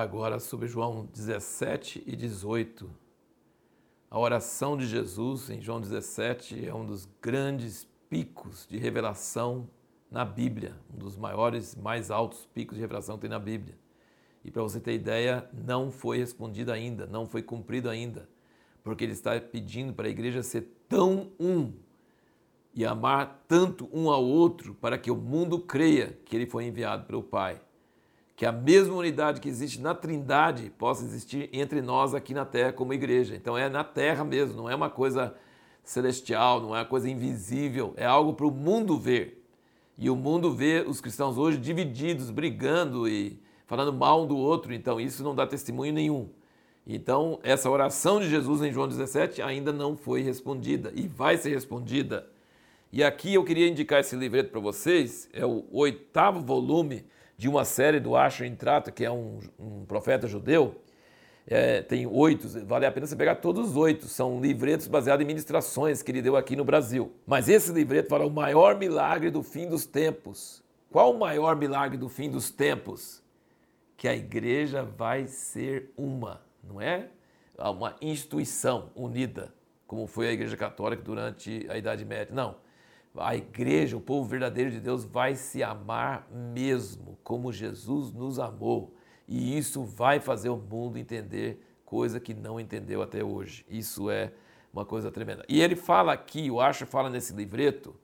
falar agora sobre João 17 e 18. A oração de Jesus em João 17 é um dos grandes picos de revelação na Bíblia, um dos maiores, mais altos picos de revelação que tem na Bíblia. E para você ter ideia, não foi respondido ainda, não foi cumprido ainda, porque ele está pedindo para a igreja ser tão um e amar tanto um ao outro para que o mundo creia que ele foi enviado pelo Pai. Que a mesma unidade que existe na Trindade possa existir entre nós aqui na terra como igreja. Então é na terra mesmo, não é uma coisa celestial, não é uma coisa invisível, é algo para o mundo ver. E o mundo vê os cristãos hoje divididos, brigando e falando mal um do outro, então isso não dá testemunho nenhum. Então, essa oração de Jesus em João 17 ainda não foi respondida e vai ser respondida. E aqui eu queria indicar esse livreto para vocês, é o oitavo volume de uma série do Asher Intrato, que é um, um profeta judeu. É, tem oito, vale a pena você pegar todos os oito. São livretos baseados em ministrações que ele deu aqui no Brasil. Mas esse livreto fala o maior milagre do fim dos tempos. Qual o maior milagre do fim dos tempos? que a igreja vai ser uma, não é uma instituição unida, como foi a igreja católica durante a Idade Média. Não. A igreja, o povo verdadeiro de Deus, vai se amar mesmo, como Jesus nos amou. E isso vai fazer o mundo entender coisa que não entendeu até hoje. Isso é uma coisa tremenda. E ele fala aqui, o Asher fala nesse livreto,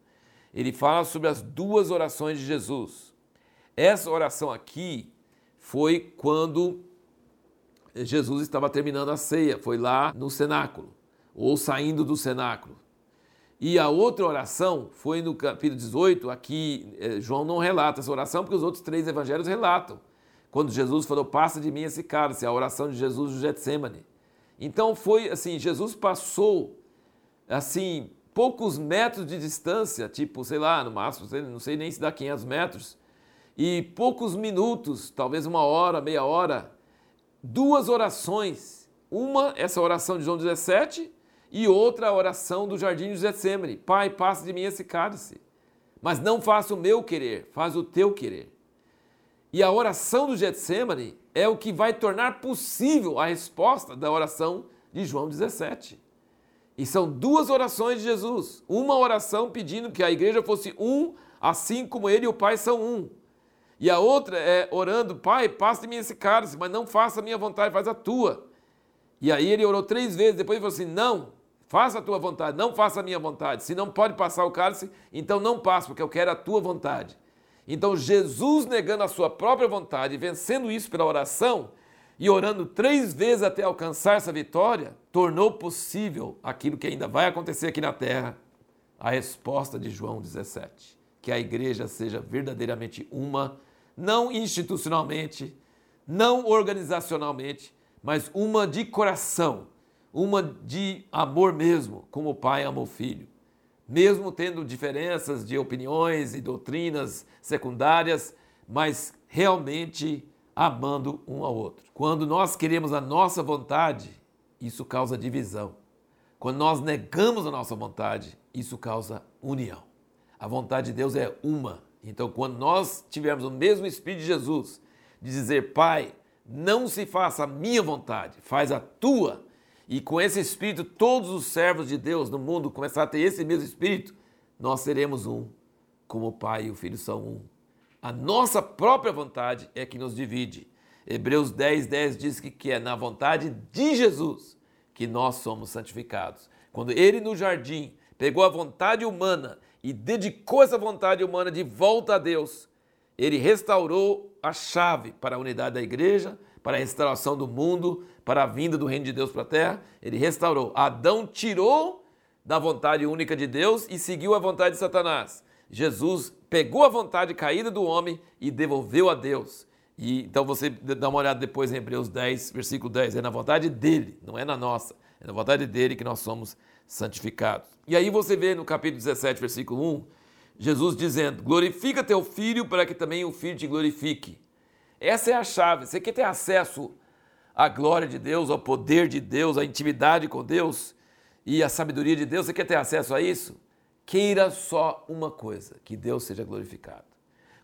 ele fala sobre as duas orações de Jesus. Essa oração aqui foi quando Jesus estava terminando a ceia, foi lá no cenáculo, ou saindo do cenáculo. E a outra oração foi no capítulo 18, aqui eh, João não relata essa oração, porque os outros três evangelhos relatam. Quando Jesus falou, passa de mim esse cálice, a oração de Jesus no Getsemane. Então foi assim, Jesus passou, assim, poucos metros de distância, tipo, sei lá, no máximo, não sei nem se dá 500 metros, e poucos minutos, talvez uma hora, meia hora, duas orações. Uma, essa oração de João 17, e outra oração do jardim de Getsemane. Pai, passa de mim esse cálice. Mas não faça o meu querer, faz o teu querer. E a oração do Getsemane é o que vai tornar possível a resposta da oração de João 17. E são duas orações de Jesus. Uma oração pedindo que a igreja fosse um, assim como ele e o Pai são um. E a outra é orando, Pai, passa de mim esse cálice, mas não faça a minha vontade, faz a tua. E aí ele orou três vezes, depois ele falou assim: Não, faça a tua vontade, não faça a minha vontade. Se não pode passar o cálice, então não passe, porque eu quero a tua vontade. Então Jesus negando a sua própria vontade, vencendo isso pela oração e orando três vezes até alcançar essa vitória, tornou possível aquilo que ainda vai acontecer aqui na terra, a resposta de João 17. Que a igreja seja verdadeiramente uma não institucionalmente, não organizacionalmente, mas uma de coração, uma de amor mesmo, como o pai ama o filho. Mesmo tendo diferenças de opiniões e doutrinas secundárias, mas realmente amando um ao outro. Quando nós queremos a nossa vontade, isso causa divisão. Quando nós negamos a nossa vontade, isso causa união. A vontade de Deus é uma, então, quando nós tivermos o mesmo Espírito de Jesus, de dizer, Pai, não se faça a minha vontade, faz a tua, e com esse Espírito todos os servos de Deus no mundo começar a ter esse mesmo Espírito, nós seremos um, como o Pai e o Filho são um. A nossa própria vontade é que nos divide. Hebreus 10, 10 diz que, que é na vontade de Jesus que nós somos santificados. Quando ele no jardim pegou a vontade humana e dedicou essa vontade humana de volta a Deus, ele restaurou a chave para a unidade da igreja, para a restauração do mundo, para a vinda do reino de Deus para a terra. Ele restaurou. Adão tirou da vontade única de Deus e seguiu a vontade de Satanás. Jesus pegou a vontade caída do homem e devolveu a Deus. E, então você dá uma olhada depois em Hebreus 10, versículo 10. É na vontade dele, não é na nossa. É na vontade dele que nós somos santificados. E aí você vê no capítulo 17, versículo 1, Jesus dizendo: Glorifica teu filho para que também o filho te glorifique. Essa é a chave. Você quer ter acesso à glória de Deus, ao poder de Deus, à intimidade com Deus e à sabedoria de Deus? Você quer ter acesso a isso? Queira só uma coisa: que Deus seja glorificado.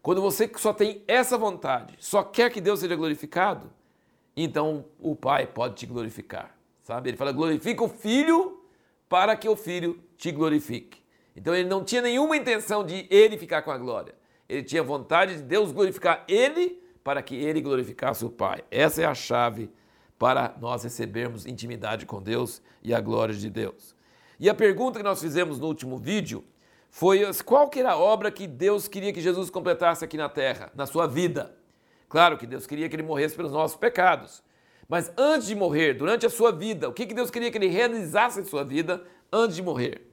Quando você só tem essa vontade, só quer que Deus seja glorificado, então o Pai pode te glorificar. Sabe? Ele fala: glorifica o Filho para que o Filho te glorifique. Então ele não tinha nenhuma intenção de ele ficar com a glória. Ele tinha vontade de Deus glorificar ele para que ele glorificasse o Pai. Essa é a chave para nós recebermos intimidade com Deus e a glória de Deus. E a pergunta que nós fizemos no último vídeo foi qual que era a obra que Deus queria que Jesus completasse aqui na terra, na sua vida. Claro que Deus queria que ele morresse pelos nossos pecados. Mas antes de morrer, durante a sua vida, o que Deus queria que ele realizasse em sua vida antes de morrer?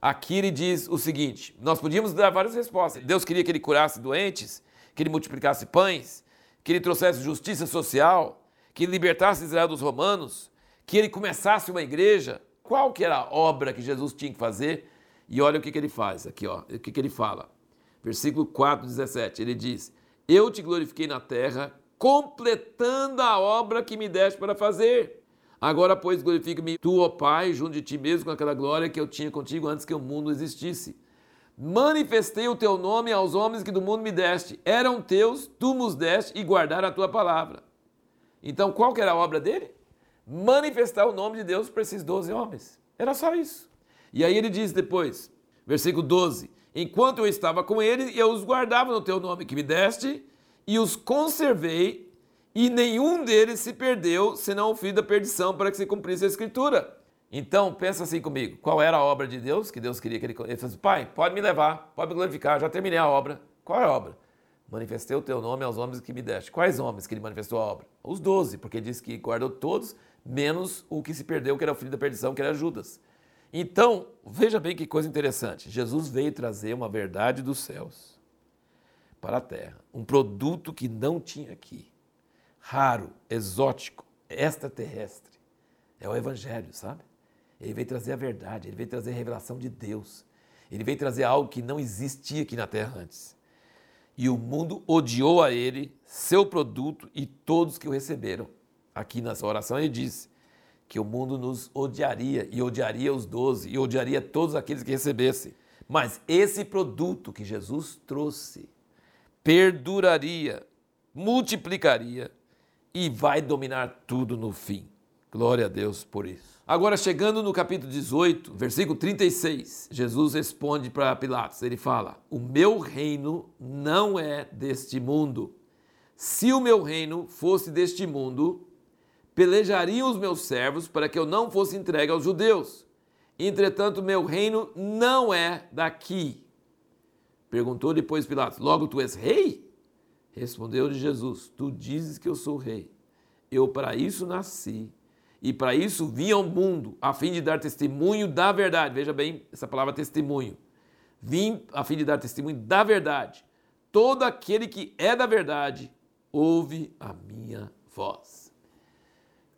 Aqui ele diz o seguinte: nós podíamos dar várias respostas. Deus queria que ele curasse doentes, que ele multiplicasse pães, que ele trouxesse justiça social, que ele libertasse Israel dos romanos, que ele começasse uma igreja. Qual que era a obra que Jesus tinha que fazer? E olha o que, que ele faz aqui, ó, o que, que ele fala. Versículo 4, 17, ele diz: Eu te glorifiquei na terra, completando a obra que me deste para fazer. Agora, pois, glorifica-me tu, ó Pai, junto de ti mesmo com aquela glória que eu tinha contigo antes que o mundo existisse. Manifestei o teu nome aos homens que do mundo me deste. Eram teus, tu nos deste e guardaram a tua palavra. Então, qual que era a obra dele? Manifestar o nome de Deus para esses doze homens. Era só isso. E aí ele diz depois, versículo 12: Enquanto eu estava com eles, eu os guardava no teu nome que me deste e os conservei e nenhum deles se perdeu, senão o filho da perdição, para que se cumprisse a escritura. Então, pensa assim comigo, qual era a obra de Deus, que Deus queria que ele... Ele falou pai, pode me levar, pode me glorificar, já terminei a obra. Qual é a obra? Manifestei o teu nome aos homens que me deste. Quais homens que ele manifestou a obra? Os doze, porque ele disse que guardou todos, menos o que se perdeu, que era o filho da perdição, que era Judas. Então, veja bem que coisa interessante. Jesus veio trazer uma verdade dos céus para a terra, um produto que não tinha aqui raro, exótico, extraterrestre. É o Evangelho, sabe? Ele veio trazer a verdade, ele veio trazer a revelação de Deus. Ele veio trazer algo que não existia aqui na Terra antes. E o mundo odiou a ele, seu produto e todos que o receberam. Aqui nessa oração ele disse que o mundo nos odiaria, e odiaria os doze, e odiaria todos aqueles que recebessem. Mas esse produto que Jesus trouxe perduraria, multiplicaria e vai dominar tudo no fim. Glória a Deus por isso. Agora, chegando no capítulo 18, versículo 36, Jesus responde para Pilatos: ele fala: O meu reino não é deste mundo. Se o meu reino fosse deste mundo, pelejariam os meus servos para que eu não fosse entregue aos judeus. Entretanto, meu reino não é daqui. Perguntou depois Pilatos: Logo tu és rei? Respondeu-lhe Jesus: Tu dizes que eu sou rei. Eu para isso nasci e para isso vim ao mundo, a fim de dar testemunho da verdade. Veja bem essa palavra testemunho. Vim a fim de dar testemunho da verdade. Todo aquele que é da verdade ouve a minha voz.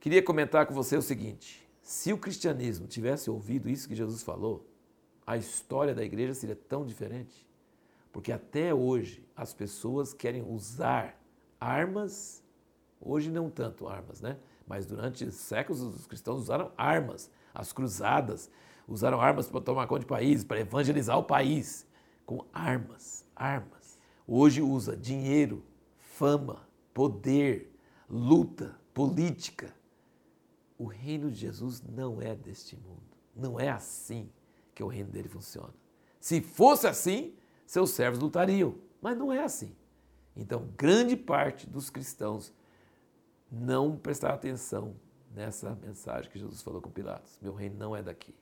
Queria comentar com você o seguinte: se o cristianismo tivesse ouvido isso que Jesus falou, a história da igreja seria tão diferente. Porque até hoje as pessoas querem usar armas, hoje não tanto armas, né? Mas durante séculos os cristãos usaram armas, as cruzadas usaram armas para tomar conta de países, para evangelizar o país com armas, armas. Hoje usa dinheiro, fama, poder, luta, política. O reino de Jesus não é deste mundo. Não é assim que o reino dele funciona. Se fosse assim, seus servos lutariam. Mas não é assim. Então, grande parte dos cristãos não prestaram atenção nessa mensagem que Jesus falou com Pilatos. Meu reino não é daqui.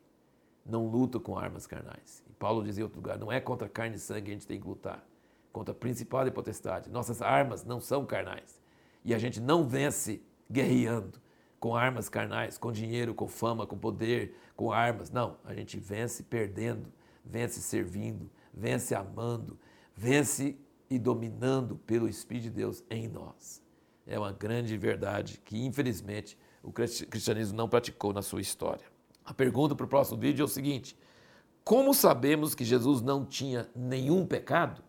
Não luto com armas carnais. E Paulo dizia em outro lugar: não é contra carne e sangue que a gente tem que lutar, contra principal e potestade. Nossas armas não são carnais. E a gente não vence guerreando com armas carnais, com dinheiro, com fama, com poder, com armas. Não, a gente vence perdendo, vence servindo, vence amando, vence e dominando pelo Espírito de Deus em nós. É uma grande verdade que, infelizmente, o cristianismo não praticou na sua história. A pergunta para o próximo vídeo é o seguinte: como sabemos que Jesus não tinha nenhum pecado?